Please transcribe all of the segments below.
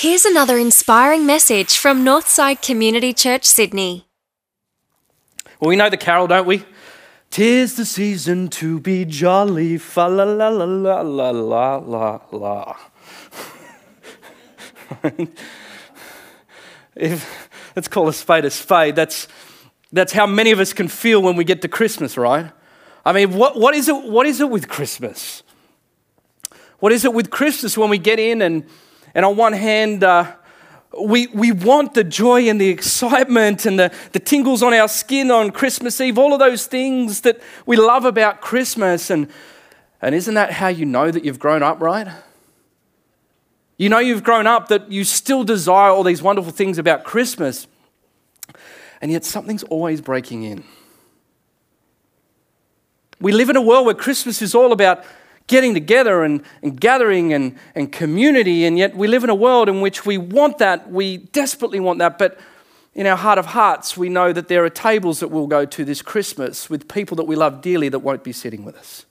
Here's another inspiring message from Northside Community Church, Sydney. Well, we know the carol, don't we? Tis the season to be jolly, fa la la la la la la la la. if, let's call a spade a spade. That's, that's how many of us can feel when we get to Christmas, right? I mean, what, what, is it, what is it with Christmas? What is it with Christmas when we get in and, and on one hand, uh, we, we want the joy and the excitement and the, the tingles on our skin on Christmas Eve, all of those things that we love about Christmas. And, and isn't that how you know that you've grown up, right? You know you've grown up that you still desire all these wonderful things about Christmas, and yet something's always breaking in. We live in a world where Christmas is all about getting together and, and gathering and, and community, and yet we live in a world in which we want that, we desperately want that, but in our heart of hearts, we know that there are tables that we'll go to this Christmas with people that we love dearly that won't be sitting with us.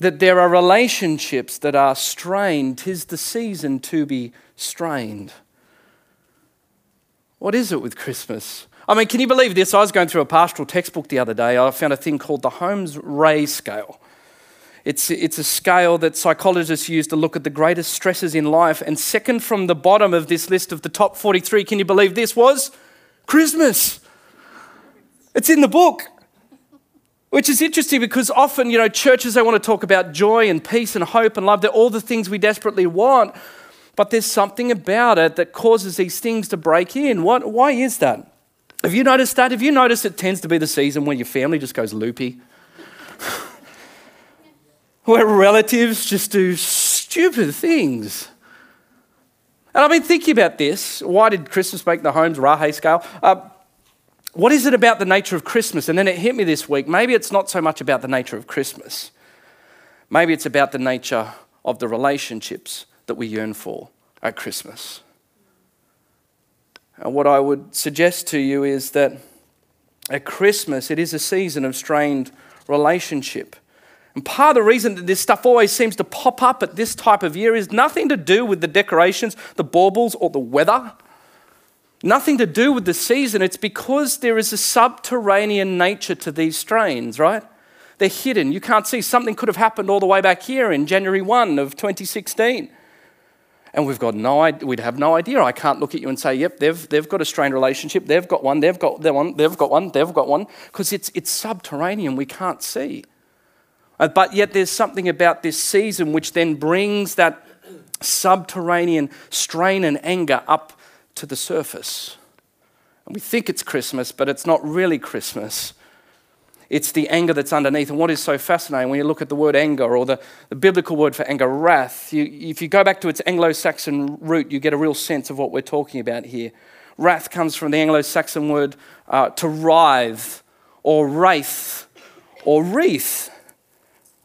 That there are relationships that are strained. Tis the season to be strained. What is it with Christmas? I mean, can you believe this? I was going through a pastoral textbook the other day. I found a thing called the Holmes Rahe scale. It's, it's a scale that psychologists use to look at the greatest stresses in life. And second from the bottom of this list of the top 43, can you believe this was? Christmas. It's in the book. Which is interesting because often, you know, churches, they want to talk about joy and peace and hope and love. They're all the things we desperately want. But there's something about it that causes these things to break in. What, why is that? Have you noticed that? Have you noticed it tends to be the season when your family just goes loopy? Where relatives just do stupid things. And I've been thinking about this. Why did Christmas make the Holmes Rahe scale? Uh, what is it about the nature of Christmas? And then it hit me this week. Maybe it's not so much about the nature of Christmas. Maybe it's about the nature of the relationships that we yearn for at Christmas. And what I would suggest to you is that at Christmas, it is a season of strained relationship. And part of the reason that this stuff always seems to pop up at this type of year is nothing to do with the decorations, the baubles, or the weather. Nothing to do with the season. It's because there is a subterranean nature to these strains, right? They're hidden. You can't see. Something could have happened all the way back here in January 1 of 2016. And we've got no idea, we'd have no idea. I can't look at you and say, yep, they've, they've got a strained relationship, they've got one, they've got one, they've got one, they've got one, because it's, it's subterranean, we can't see. Uh, but yet there's something about this season which then brings that subterranean strain and anger up to the surface. And we think it's Christmas, but it's not really Christmas. It's the anger that's underneath. And what is so fascinating when you look at the word anger or the, the biblical word for anger, wrath, you, if you go back to its Anglo Saxon root, you get a real sense of what we're talking about here. Wrath comes from the Anglo Saxon word uh, to writhe or wraith or wreath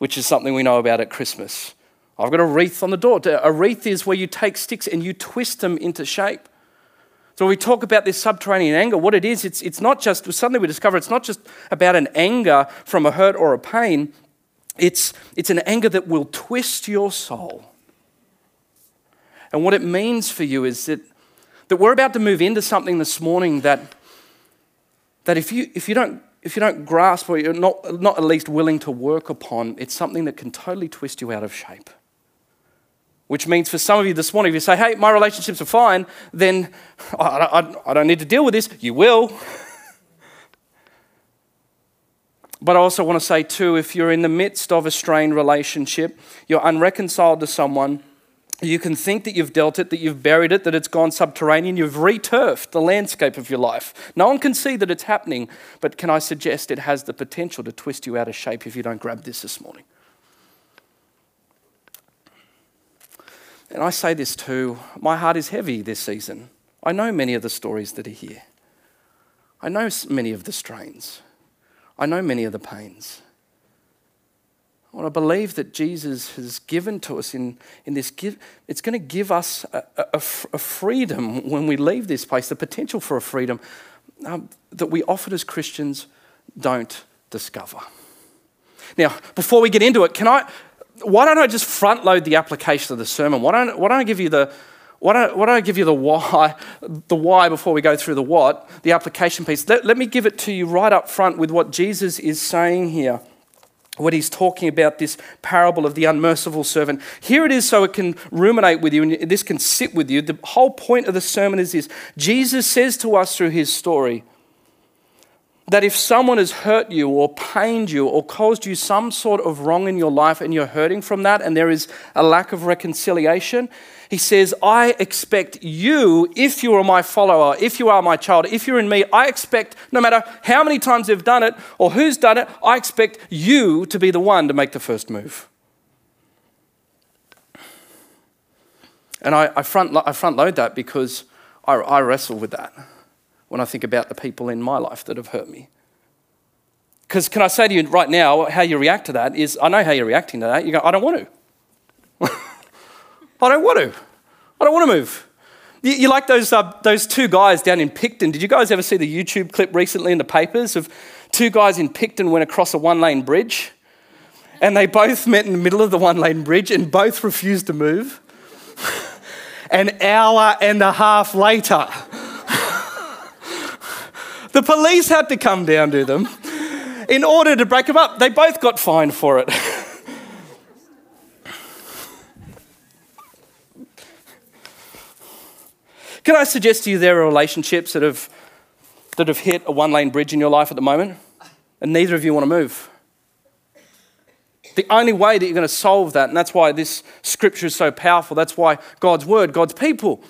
which is something we know about at Christmas. I've got a wreath on the door. A wreath is where you take sticks and you twist them into shape. So we talk about this subterranean anger. What it is, it's, it's not just, suddenly we discover it's not just about an anger from a hurt or a pain, it's, it's an anger that will twist your soul. And what it means for you is that, that we're about to move into something this morning that, that if, you, if you don't if you don't grasp or you're not, not at least willing to work upon, it's something that can totally twist you out of shape. Which means for some of you this morning, if you say, hey, my relationships are fine, then I, I, I don't need to deal with this. You will. but I also want to say, too, if you're in the midst of a strained relationship, you're unreconciled to someone, you can think that you've dealt it, that you've buried it, that it's gone subterranean. You've returfed the landscape of your life. No one can see that it's happening, but can I suggest it has the potential to twist you out of shape if you don't grab this this morning? And I say this too my heart is heavy this season. I know many of the stories that are here, I know many of the strains, I know many of the pains. I believe that Jesus has given to us in, in this give, it's going to give us a, a, a, freedom when we leave this place, the potential for a freedom um, that we often as Christians don't discover. Now, before we get into it, can I, why don't I just front load the application of the sermon? Why don't, why don't I give you the why don't, why don't I give you the why, the why before we go through the what, the application piece? Let, let me give it to you right up front with what Jesus is saying here when he's talking about this parable of the unmerciful servant. Here it is so it can ruminate with you and this can sit with you. The whole point of the sermon is this Jesus says to us through his story that if someone has hurt you or pained you or caused you some sort of wrong in your life and you're hurting from that and there is a lack of reconciliation, he says, I expect you, if you are my follower, if you are my child, if you're in me, I expect, no matter how many times they've done it or who's done it, I expect you to be the one to make the first move. And I, I front, I front load that because I, I wrestle with that when I think about the people in my life that have hurt me. Because can I say to you right now, how you react to that is, I know how you're reacting to that. You go, I don't want to. I don't want to. I don't want to move. You, you like those, uh, those two guys down in Picton. Did you guys ever see the YouTube clip recently in the papers of two guys in Picton went across a one lane bridge? And they both met in the middle of the one lane bridge and both refused to move. An hour and a half later, the police had to come down to them in order to break them up. They both got fined for it. Can I suggest to you there are relationships that have, that have hit a one lane bridge in your life at the moment, and neither of you want to move? The only way that you're going to solve that, and that's why this scripture is so powerful, that's why God's word, God's people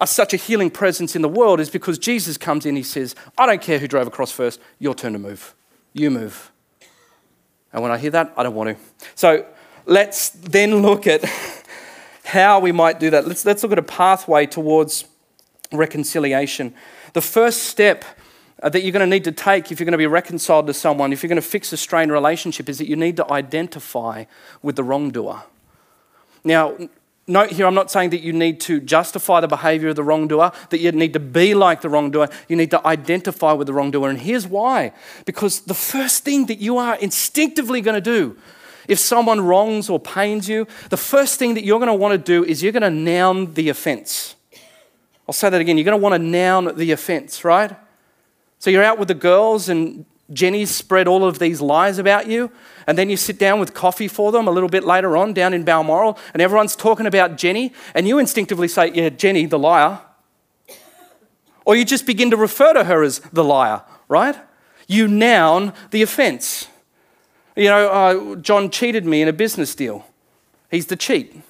are such a healing presence in the world, is because Jesus comes in, he says, I don't care who drove across first, your turn to move. You move. And when I hear that, I don't want to. So let's then look at how we might do that. Let's, let's look at a pathway towards reconciliation. The first step uh, that you're going to need to take if you're going to be reconciled to someone, if you're going to fix a strained relationship, is that you need to identify with the wrongdoer. Now, note here, I'm not saying that you need to justify the behavior of the wrongdoer, that you need to be like the wrongdoer. You need to identify with the wrongdoer. And here's why because the first thing that you are instinctively going to do if someone wrongs or pains you, the first thing that you're going to want to do is you're going to noun the offense. I'll say that again. You're going to want to noun the offense, right? So you're out with the girls and Jenny's spread all of these lies about you, and then you sit down with coffee for them a little bit later on down in Balmoral, and everyone's talking about Jenny, and you instinctively say, Yeah, Jenny, the liar. Or you just begin to refer to her as the liar, right? You noun the offense. You know, uh, John cheated me in a business deal. He's the cheat.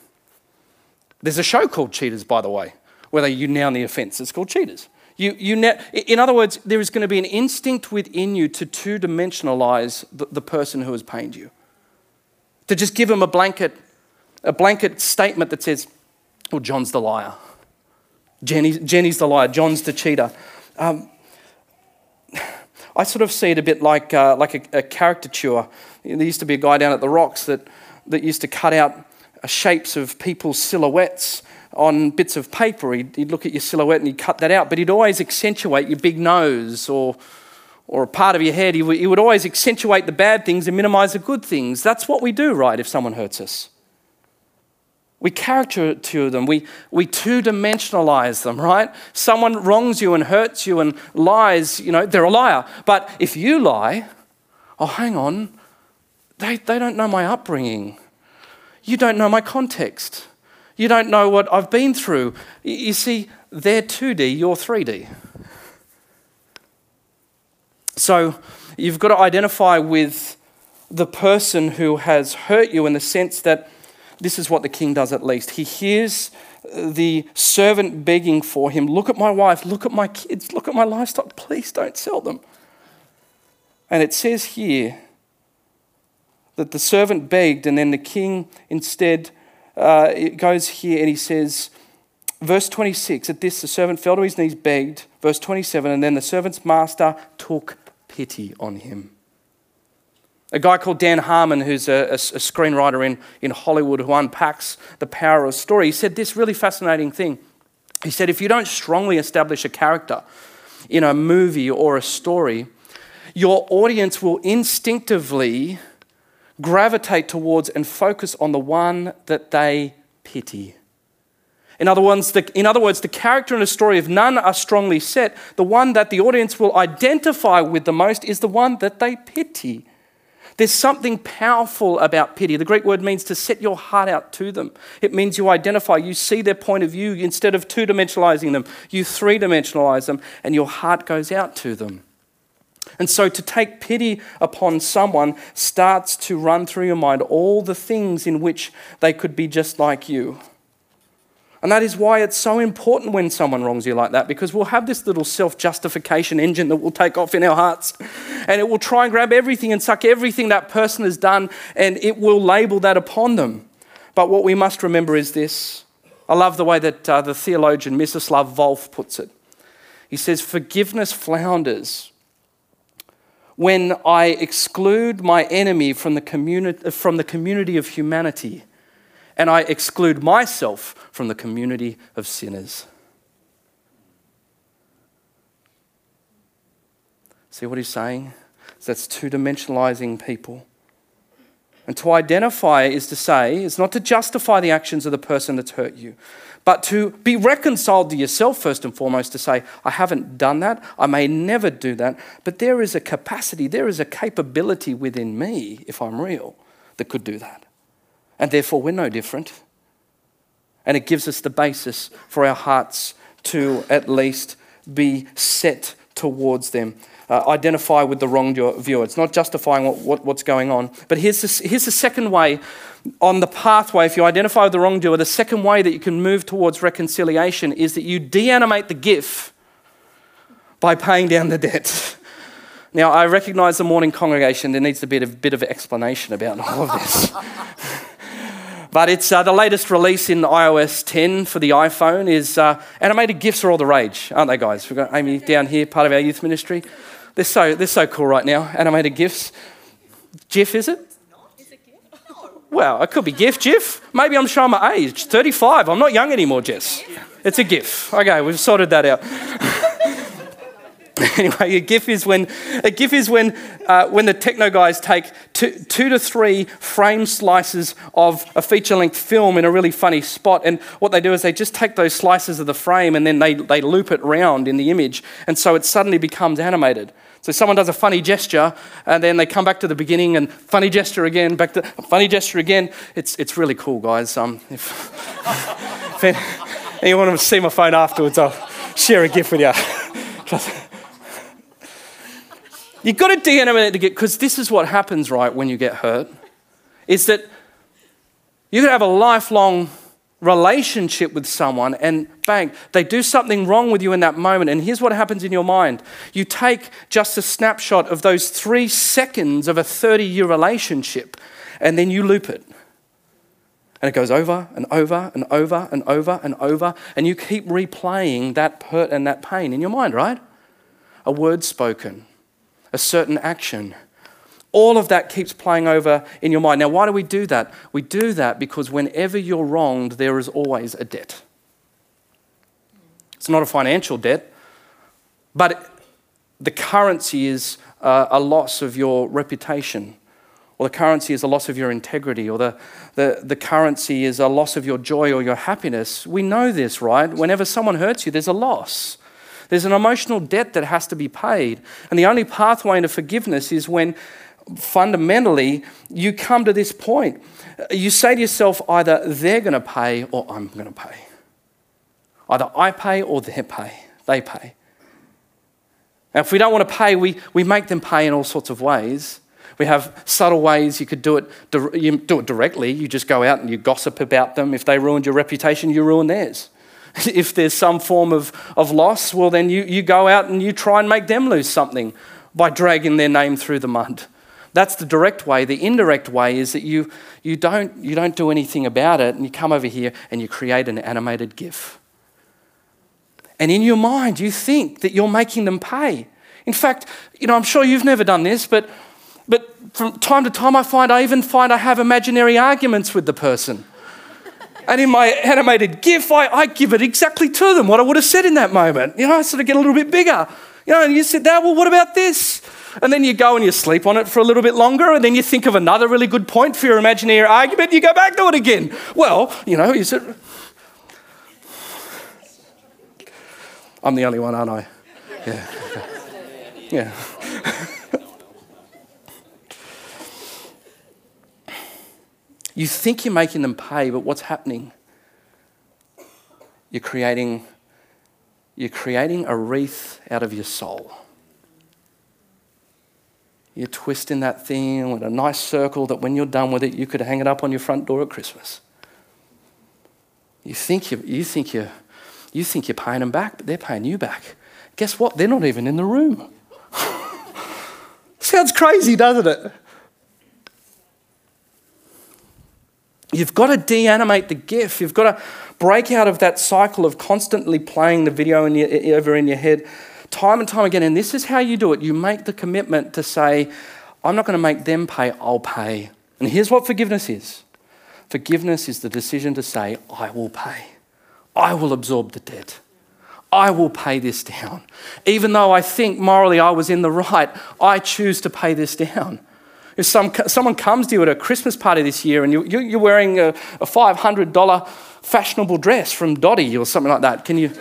There's a show called Cheaters, by the way whether you noun the offense. It's called cheaters. You, you ne- in other words, there is going to be an instinct within you to two dimensionalize the, the person who has pained you. To just give them a blanket, a blanket statement that says, well, John's the liar. Jenny, Jenny's the liar. John's the cheater. Um, I sort of see it a bit like, uh, like a, a, caricature. There used to be a guy down at the Rocks that, that used to cut out shapes of people's silhouettes on bits of paper. He'd, he'd, look at your silhouette and he'd cut that out, but he'd always accentuate your big nose or, or a part of your head. He, w- he would always accentuate the bad things and minimize the good things. That's what we do, right, if someone hurts us. We caricature them, we, we two dimensionalize them, right? Someone wrongs you and hurts you and lies, you know, they're a liar. But if you lie, oh, hang on, they, they don't know my upbringing. You don't know my context. You don't know what I've been through. You see, they're 2D, you're 3D. So you've got to identify with the person who has hurt you in the sense that this is what the king does at least. He hears the servant begging for him Look at my wife, look at my kids, look at my livestock, please don't sell them. And it says here that the servant begged, and then the king instead uh, it goes here and he says, verse 26, at this the servant fell to his knees, begged. Verse 27, and then the servant's master took pity on him. A guy called Dan Harmon, who's a, a, a, screenwriter in, in Hollywood who unpacks the power of story, he said this really fascinating thing. He said, if you don't strongly establish a character in a movie or a story, your audience will instinctively gravitate towards and focus on the one that they pity. In other, words, the, in other words, the character in a story, of none are strongly set, the one that the audience will identify with the most is the one that they pity. There's something powerful about pity. The Greek word means to set your heart out to them. It means you identify, you see their point of view instead of two dimensionalizing them, you three dimensionalize them, and your heart goes out to them. And so to take pity upon someone starts to run through your mind all the things in which they could be just like you. And that is why it's so important when someone wrongs you like that, because we'll have this little self justification engine that will take off in our hearts. And it will try and grab everything and suck everything that person has done, and it will label that upon them. But what we must remember is this I love the way that uh, the theologian Miroslav Volf puts it. He says, Forgiveness flounders when I exclude my enemy from the, communi- from the community of humanity and I exclude myself from the community of sinners. See what he's saying? That's two dimensionalizing people. And to identify is to say, it's not to justify the actions of the person that's hurt you, but to be reconciled to yourself first and foremost, to say, I haven't done that, I may never do that, but there is a capacity, there is a capability within me, if I'm real, that could do that. And therefore, we're no different. And it gives us the basis for our hearts to at least be set towards them. Uh, identify with the wrong viewer. It's not justifying what, what, what's going on. But here's the, here's the second way on the pathway. If you identify with the wrongdoer, the second way that you can move towards reconciliation is that you deanimate the GIF by paying down the debt. Now, I recognize the morning congregation, there needs a bit a bit of explanation about all of this. But it's uh, the latest release in iOS 10 for the iPhone is uh, animated GIFs are all the rage, aren't they, guys? We've got Amy down here, part of our youth ministry. They're so, they're so cool right now, animated GIFs. GIF, is it? It's a gif? Well, it could be GIF, GIF. Maybe I'm showing my age. 35. I'm not young anymore, Jess. It's a GIF. Okay, we've sorted that out. anyway, a GIF is when a GIF is when uh, when the techno guys take two, two to three frame slices of a feature-length film in a really funny spot, and what they do is they just take those slices of the frame and then they they loop it round in the image, and so it suddenly becomes animated. So someone does a funny gesture, and then they come back to the beginning and funny gesture again, back to funny gesture again. It's it's really cool, guys. Um, if, if anyone wants to see my phone afterwards, I'll share a GIF with you. You've got to deanimate to get, because this is what happens, right, when you get hurt, is that you could have a lifelong relationship with someone and bang, they do something wrong with you in that moment. And here's what happens in your mind you take just a snapshot of those three seconds of a 30 year relationship and then you loop it. And it goes over and over and over and over and over. And you keep replaying that hurt and that pain in your mind, right? A word spoken, a certain action. All of that keeps playing over in your mind. Now, why do we do that? We do that because whenever you're wronged, there is always a debt. It's not a financial debt, but the currency is uh, a loss of your reputation, or the currency is a loss of your integrity, or the, the, the currency is a loss of your joy or your happiness. We know this, right? Whenever someone hurts you, there's a loss. There's an emotional debt that has to be paid. And the only pathway into forgiveness is when fundamentally you come to this point. You say to yourself, either they're going to pay or I'm going to pay. Either I pay or they pay. They pay. And if we don't want to pay, we, we make them pay in all sorts of ways. We have subtle ways you could do it. You do it directly. You just go out and you gossip about them. If they ruined your reputation, you ruin theirs. if there's some form of, of loss, well, then you, you go out and you try and make them lose something by dragging their name through the mud. That's the direct way. The indirect way is that you, you, don't, you don't do anything about it and you come over here and you create an animated GIF. And in your mind, you think that you're making them pay. In fact, you know, I'm sure you've never done this, but, but from time to time I find I even find I have imaginary arguments with the person. And in my animated GIF, I, I give it exactly to them what I would have said in that moment. You know, I sort of get a little bit bigger. You know, and you sit there, well, what about this? And then you go and you sleep on it for a little bit longer, and then you think of another really good point for your imaginary argument, you go back to it again. Well, you know, you said, I'm the only one, aren't I? Yeah. Yeah. you think you're making them pay, but what's happening? You're creating, you're creating a wreath out of your soul. You're twisting that thing with a nice circle that when you're done with it, you could hang it up on your front door at Christmas. You think, you, you think, you're, you think you're paying them back, but they're paying you back. Guess what? They're not even in the room. Sounds crazy, doesn't it? You've got to de-animate the gift. You've got to break out of that cycle of constantly playing the video in your, over in your head time and time again. And this is how you do it. You make the commitment to say, I'm not going to make them pay, I'll pay. And here's what forgiveness is forgiveness is the decision to say, I will pay. I will absorb the debt. I will pay this down. Even though I think morally I was in the right, I choose to pay this down. If some, someone comes to you at a Christmas party this year and you, you, are wearing a, a $500 fashionable dress from Dotti or something like that, can you?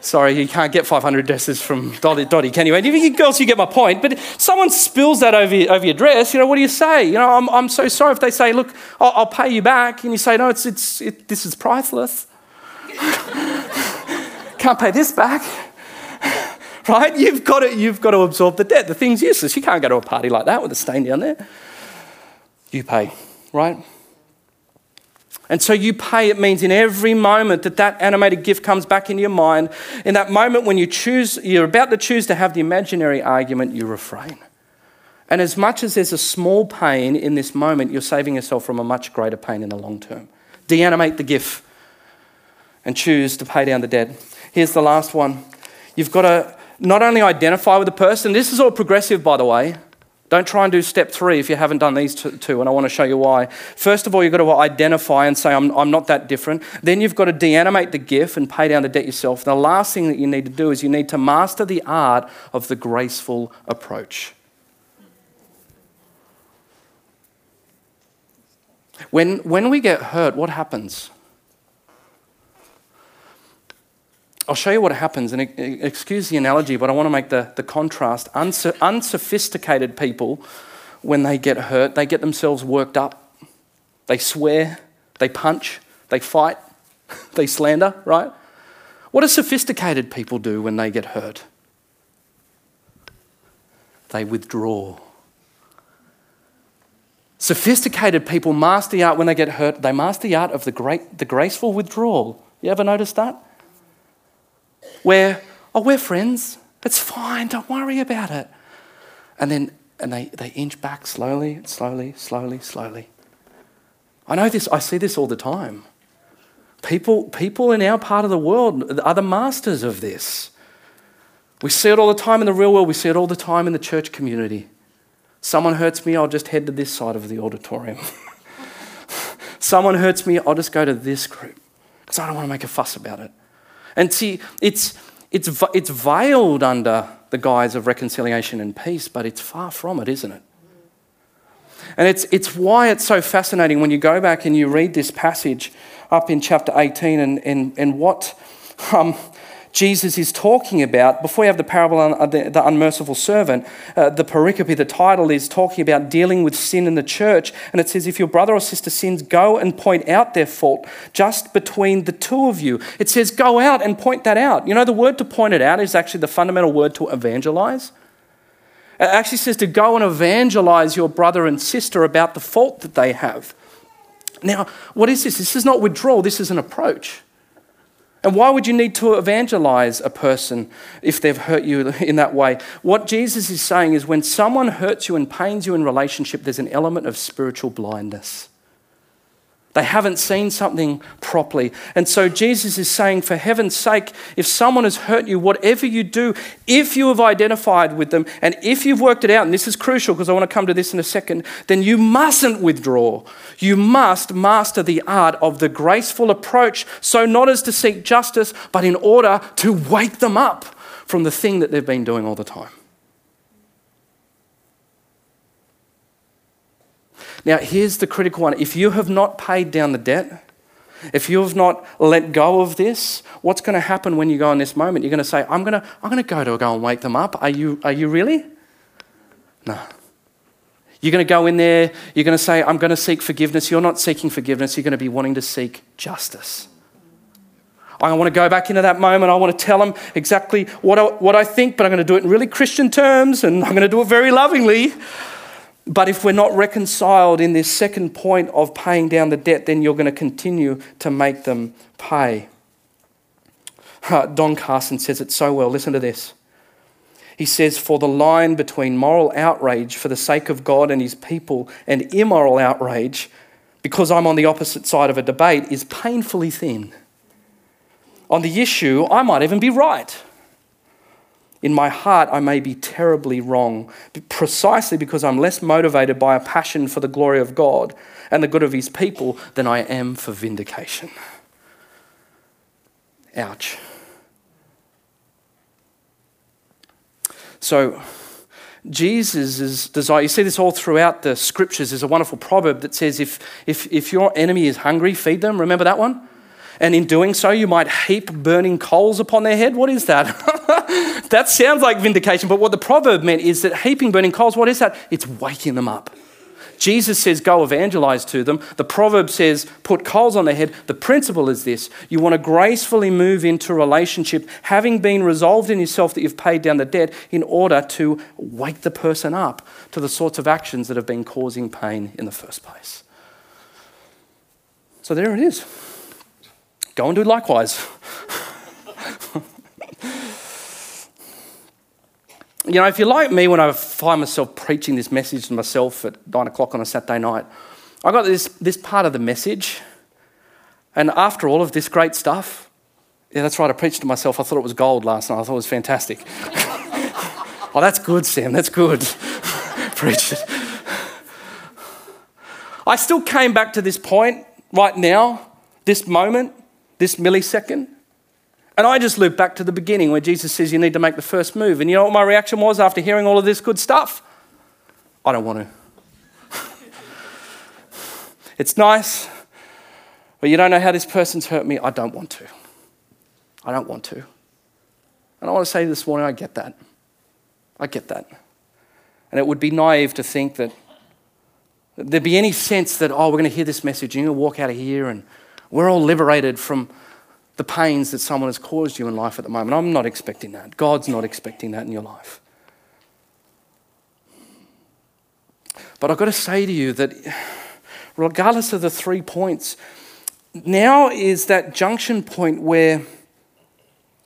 Sorry, you can't get 500 dresses from Dotti, Dotti can you? And you girls, you get my point. But someone spills that over, over your dress, you know, what do you say? You know, I'm, I'm so sorry if they say, look, I'll, I'll pay you back. And you say, no, it's, it's, it, this is priceless. can't pay this back. right? You've got, to, you've got to absorb the debt. The thing's useless. You can't go to a party like that with a stain down there. You pay, right? And so you pay, it means in every moment that that animated gift comes back into your mind, in that moment when you choose, you're about to choose to have the imaginary argument, you refrain. And as much as there's a small pain in this moment, you're saving yourself from a much greater pain in the long term. De-animate the gift and choose to pay down the debt. Here's the last one. You've got to not only identify with the person, this is all progressive, by the way. Don't try and do step three if you haven't done these two, and I want to show you why. First of all, you've got to identify and say, I'm, I'm not that different. Then you've got to de-animate the gift and pay down the debt yourself. The last thing that you need to do is you need to master the art of the graceful approach. When, when we get hurt, what happens? I'll show you what happens, and excuse the analogy, but I want to make the, the contrast. unsophisticated people, when they get hurt, they get themselves worked up. They swear, they punch, they fight, they slander, right? What do sophisticated people do when they get hurt? They withdraw. Sophisticated people master the art when they get hurt, they master the art of the, great, the graceful withdrawal. You ever notice that? Where, oh, we're friends. It's fine. Don't worry about it. And then and they, they inch back slowly, slowly, slowly, slowly. I know this, I see this all the time. People, people in our part of the world are the masters of this. We see it all the time in the real world, we see it all the time in the church community. Someone hurts me, I'll just head to this side of the auditorium. Someone hurts me, I'll just go to this group because I don't want to make a fuss about it. And see, it's, it's, it's veiled under the guise of reconciliation and peace, but it's far from it, isn't it? And it's, it's why it's so fascinating when you go back and you read this passage up in chapter 18 and, and, and what um, Jesus is talking about, before you have the parable of the, the unmerciful servant, uh, the pericope, the title is talking about dealing with sin in the church. And it says, if your brother or sister sins, go and point out their fault just between the two of you. It says, go out and point that out. You know, the word to point it out is actually the fundamental word to evangelize. It actually says to go and evangelize your brother and sister about the fault that they have. Now, what is this? This is not withdrawal, this is an approach. And why would you need to evangelize a person if they've hurt you in that way? What Jesus is saying is when someone hurts you and pains you in relationship, there's an element of spiritual blindness. They haven't seen something properly. And so Jesus is saying, for heaven's sake, if someone has hurt you, whatever you do, if you have identified with them and if you've worked it out, and this is crucial because I want to come to this in a second, then you mustn't withdraw. You must master the art of the graceful approach, so not as to seek justice, but in order to wake them up from the thing that they've been doing all the time. Now, here's the critical one if you have not paid down the debt, if you have not let go of this, what's going to happen when you go in this moment? You're going to say, I'm going to, I'm going to go to go and wake them up. Are you, are you really? No. You're going to go in there, you're going to say, I'm going to seek forgiveness. You're not seeking forgiveness, you're going to be wanting to seek justice. I want to go back into that moment. I want to tell them exactly what I, what I think, but I'm going to do it in really Christian terms and I'm going to do it very lovingly. But if we're not reconciled in this second point of paying down the debt, then you're going to continue to make them pay. Don Carson says it so well. Listen to this. He says, For the line between moral outrage for the sake of God and his people and immoral outrage, because I'm on the opposite side of a debate, is painfully thin. On the issue, I might even be right. In my heart, I may be terribly wrong, precisely because I'm less motivated by a passion for the glory of God and the good of His people than I am for vindication. Ouch. So, Jesus' desire, you see this all throughout the scriptures. There's a wonderful proverb that says, if, if, if your enemy is hungry, feed them. Remember that one? And in doing so, you might heap burning coals upon their head. What is that? that sounds like vindication, but what the proverb meant is that heaping burning coals, what is that? It's waking them up. Jesus says, go evangelize to them. The proverb says, put coals on their head. The principle is this you want to gracefully move into relationship, having been resolved in yourself that you've paid down the debt, in order to wake the person up to the sorts of actions that have been causing pain in the first place. So there it is. Go and do likewise. you know, if you're like me when I find myself preaching this message to myself at nine o'clock on a Saturday night, I got this, this part of the message, and after all of this great stuff, yeah, that's right, I preached to myself. I thought it was gold last night. I thought it was fantastic. oh, that's good, Sam, that's good. Preach it. I still came back to this point right now, this moment, this millisecond. And I just loop back to the beginning where Jesus says you need to make the first move. And you know what my reaction was after hearing all of this good stuff? I don't want to. it's nice, but you don't know how this person's hurt me. I don't want to. I don't want to. And I want to say this morning, I get that. I get that. And it would be naive to think that there'd be any sense that, oh, we're going to hear this message and you're going to walk out of here and we're all liberated from the pains that someone has caused you in life at the moment. I'm not expecting that. God's not expecting that in your life. But I've got to say to you that regardless of the three points, now is that junction point where,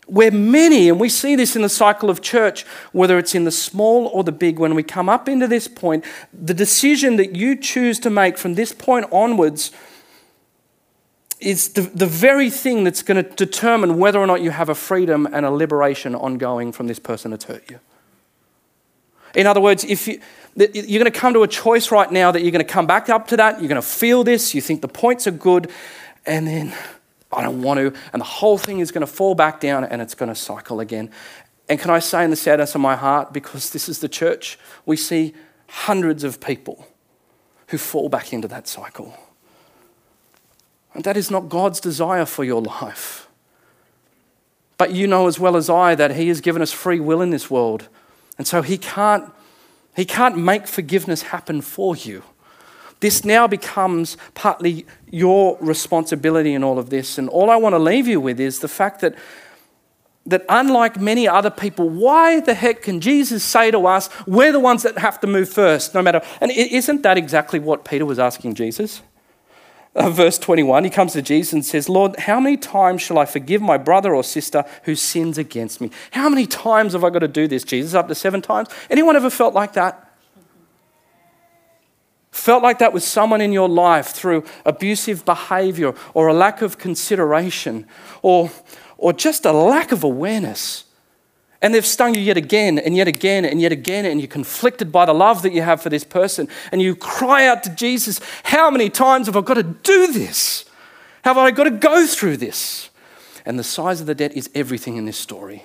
where many, and we see this in the cycle of church, whether it's in the small or the big, when we come up into this point, the decision that you choose to make from this point onwards is the, the very thing that's going to determine whether or not you have a freedom and a liberation ongoing from this person that's hurt you. In other words, if you, you're going to come to a choice right now that you're going to come back up to that, you're going to feel this, you think the points are good, and then I don't want to, and the whole thing is going to fall back down and it's going to cycle again. And can I say in the sadness of my heart, because this is the church, we see hundreds of people who fall back into that cycle. And that is not God's desire for your life. But you know as well as I that He has given us free will in this world. And so He can't, he can't make forgiveness happen for you. This now becomes partly your responsibility in all of this. And all I want to leave you with is the fact that, that unlike many other people, why the heck can Jesus say to us, we're the ones that have to move first, no matter. And isn't that exactly what Peter was asking Jesus? Uh, verse 21, he comes to Jesus and says, Lord, how many times shall I forgive my brother or sister who sins against me? How many times have I got to do this, Jesus? Up to seven times? Anyone ever felt like that? Felt like that with someone in your life through abusive behavior or a lack of consideration or, or just a lack of awareness? And they've stung you yet again and yet again and yet again, and you're conflicted by the love that you have for this person. And you cry out to Jesus, How many times have I got to do this? Have I got to go through this? And the size of the debt is everything in this story.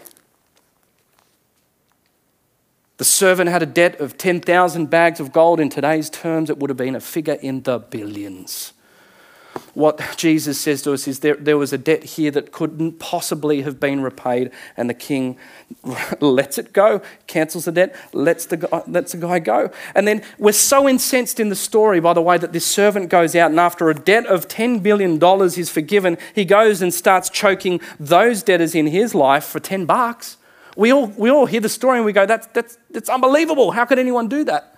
The servant had a debt of 10,000 bags of gold. In today's terms, it would have been a figure in the billions. What Jesus says to us is there, there was a debt here that couldn't possibly have been repaid, and the king lets it go, cancels the debt, lets the, guy, lets the guy go. And then we're so incensed in the story, by the way, that this servant goes out and after a debt of $10 billion is forgiven, he goes and starts choking those debtors in his life for 10 bucks. We all, we all hear the story and we go, that's, that's, that's unbelievable. How could anyone do that?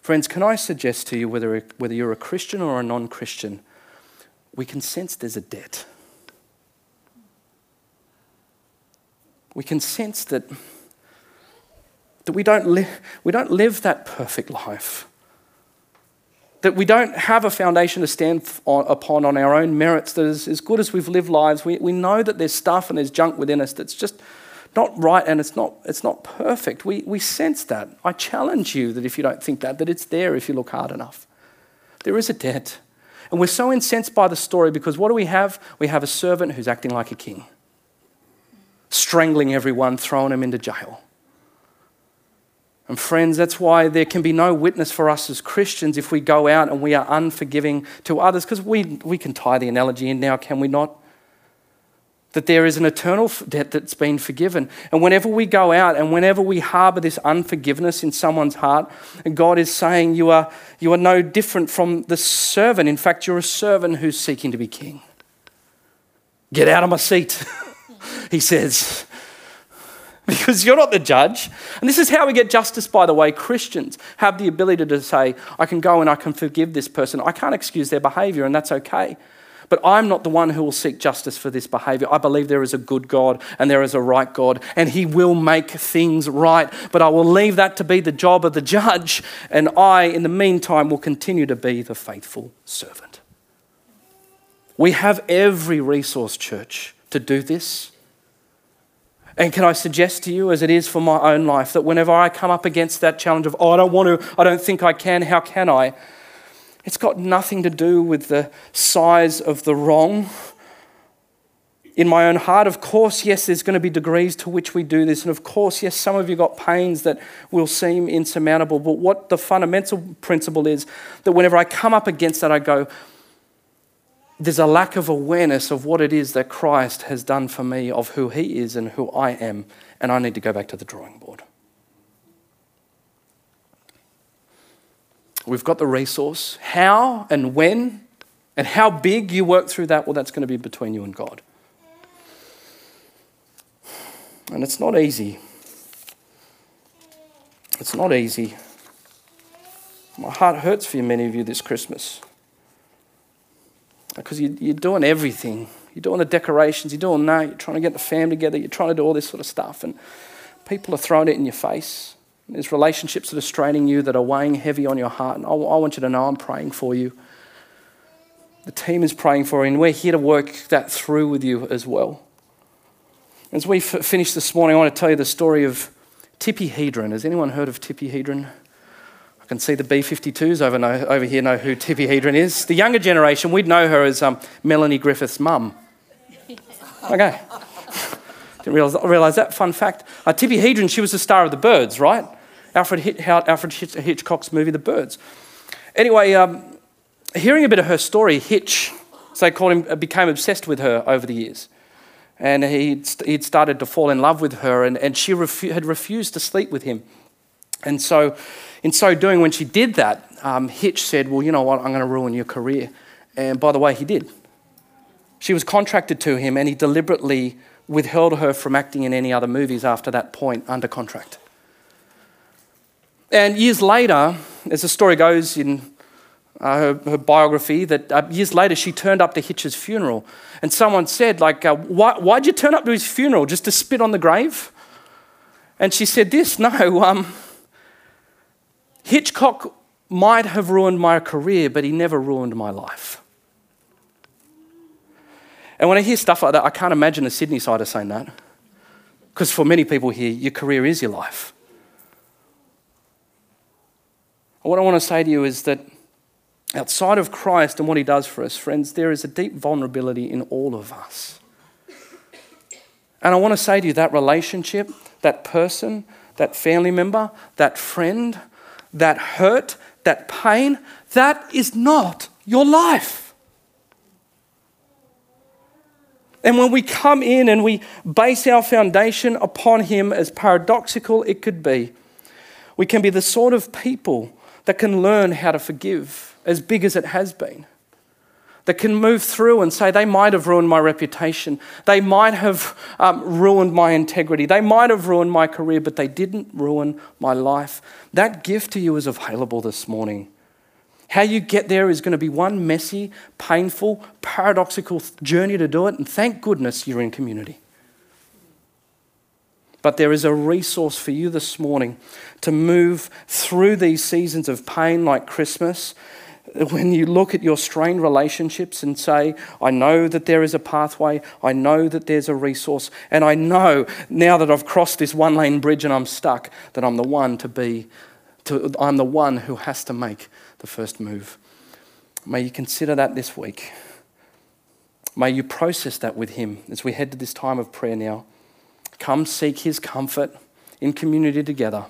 Friends, can I suggest to you, whether, whether you're a Christian or a non Christian, we can sense there's a debt. We can sense that, that we, don't li- we don't live that perfect life. That we don't have a foundation to stand on, upon on our own merits that is as good as we've lived lives. We, we know that there's stuff and there's junk within us that's just not right and it's not, it's not perfect. We, we sense that. I challenge you that if you don't think that, that it's there if you look hard enough. There is a debt. And we're so incensed by the story because what do we have? We have a servant who's acting like a king, strangling everyone, throwing them into jail. And friends, that's why there can be no witness for us as Christians if we go out and we are unforgiving to others, because we, we can tie the analogy in now, can we not? That there is an eternal debt that's been forgiven. And whenever we go out and whenever we harbor this unforgiveness in someone's heart, God is saying you are, you are no different from the servant. In fact, you're a servant who's seeking to be king. Get out of my seat, he says. Because you're not the judge. And this is how we get justice, by the way. Christians have the ability to say, I can go and I can forgive this person. I can't excuse their behavior, and that's okay. But I'm not the one who will seek justice for this behavior. I believe there is a good God and there is a right God, and He will make things right. But I will leave that to be the job of the judge, and I, in the meantime, will continue to be the faithful servant. We have every resource, church, to do this. And can I suggest to you, as it is for my own life, that whenever I come up against that challenge of, oh, I don't want to, I don't think I can, how can I? It's got nothing to do with the size of the wrong. In my own heart, of course, yes, there's going to be degrees to which we do this. And of course, yes, some of you got pains that will seem insurmountable. But what the fundamental principle is that whenever I come up against that, I go, there's a lack of awareness of what it is that Christ has done for me, of who He is and who I am. And I need to go back to the drawing board. We've got the resource. How and when and how big you work through that, well, that's going to be between you and God. And it's not easy. It's not easy. My heart hurts for you, many of you, this Christmas. Because you, you're doing everything. You're doing the decorations, you're doing that, you're trying to get the family together, you're trying to do all this sort of stuff. And people are throwing it in your face. There's relationships that are straining you, that are weighing heavy on your heart. And I, I want you to know I'm praying for you. The team is praying for you, and we're here to work that through with you as well. As we f- finish this morning, I want to tell you the story of Tippi Hedren. Has anyone heard of Tippi Hedren? I can see the B 52s over, know, over here know who Tippi Hedren is. The younger generation, we'd know her as um, Melanie Griffith's mum. Okay. Didn't realize, realize that. Fun fact. Uh, Tippi Hedren, she was the star of The Birds, right? Alfred, Alfred Hitchcock's movie, The Birds. Anyway, um, hearing a bit of her story, Hitch, so they called him, uh, became obsessed with her over the years. And he'd, he'd started to fall in love with her, and, and she refu- had refused to sleep with him. And so, in so doing, when she did that, um, Hitch said, Well, you know what, I'm going to ruin your career. And by the way, he did. She was contracted to him, and he deliberately withheld her from acting in any other movies after that point under contract. And years later, as the story goes in uh, her, her, biography, that uh, years later she turned up to Hitch's funeral. And someone said, like, uh, why, why'd you turn up to his funeral? Just to spit on the grave? And she said this, no, um, Hitchcock might have ruined my career, but he never ruined my life. And when I hear stuff like that, I can't imagine a Sydney sider saying that. Because for many people here, your career is your life. What I want to say to you is that outside of Christ and what he does for us, friends, there is a deep vulnerability in all of us. And I want to say to you that relationship, that person, that family member, that friend, that hurt, that pain, that is not your life. And when we come in and we base our foundation upon Him, as paradoxical it could be, we can be the sort of people that can learn how to forgive, as big as it has been. That can move through and say, they might have ruined my reputation. They might have um, ruined my integrity. They might have ruined my career, but they didn't ruin my life. That gift to you is available this morning. How you get there is going to be one messy, painful, paradoxical journey to do it, and thank goodness you're in community. But there is a resource for you this morning to move through these seasons of pain like Christmas. When you look at your strained relationships and say, I know that there is a pathway, I know that there's a resource, and I know now that I've crossed this one lane bridge and I'm stuck, that I'm the one to be, to, I'm the one who has to make the first move. May you consider that this week. May you process that with Him as we head to this time of prayer now. Come seek His comfort in community together.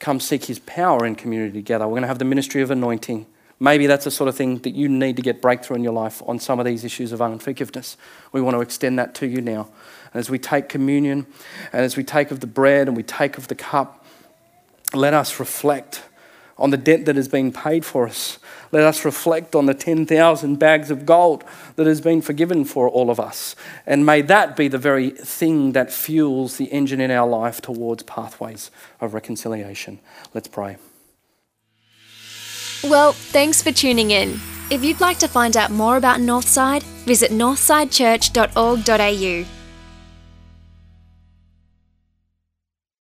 Come seek His power in community together. We're going to have the ministry of anointing. Maybe that's the sort of thing that you need to get breakthrough in your life on some of these issues of unforgiveness. We want to extend that to you now. And as we take communion and as we take of the bread and we take of the cup, let us reflect on the debt that has been paid for us. Let us reflect on the 10,000 bags of gold that has been forgiven for all of us. And may that be the very thing that fuels the engine in our life towards pathways of reconciliation. Let's pray. Well, thanks for tuning in. If you'd like to find out more about Northside, visit northsidechurch.org.au.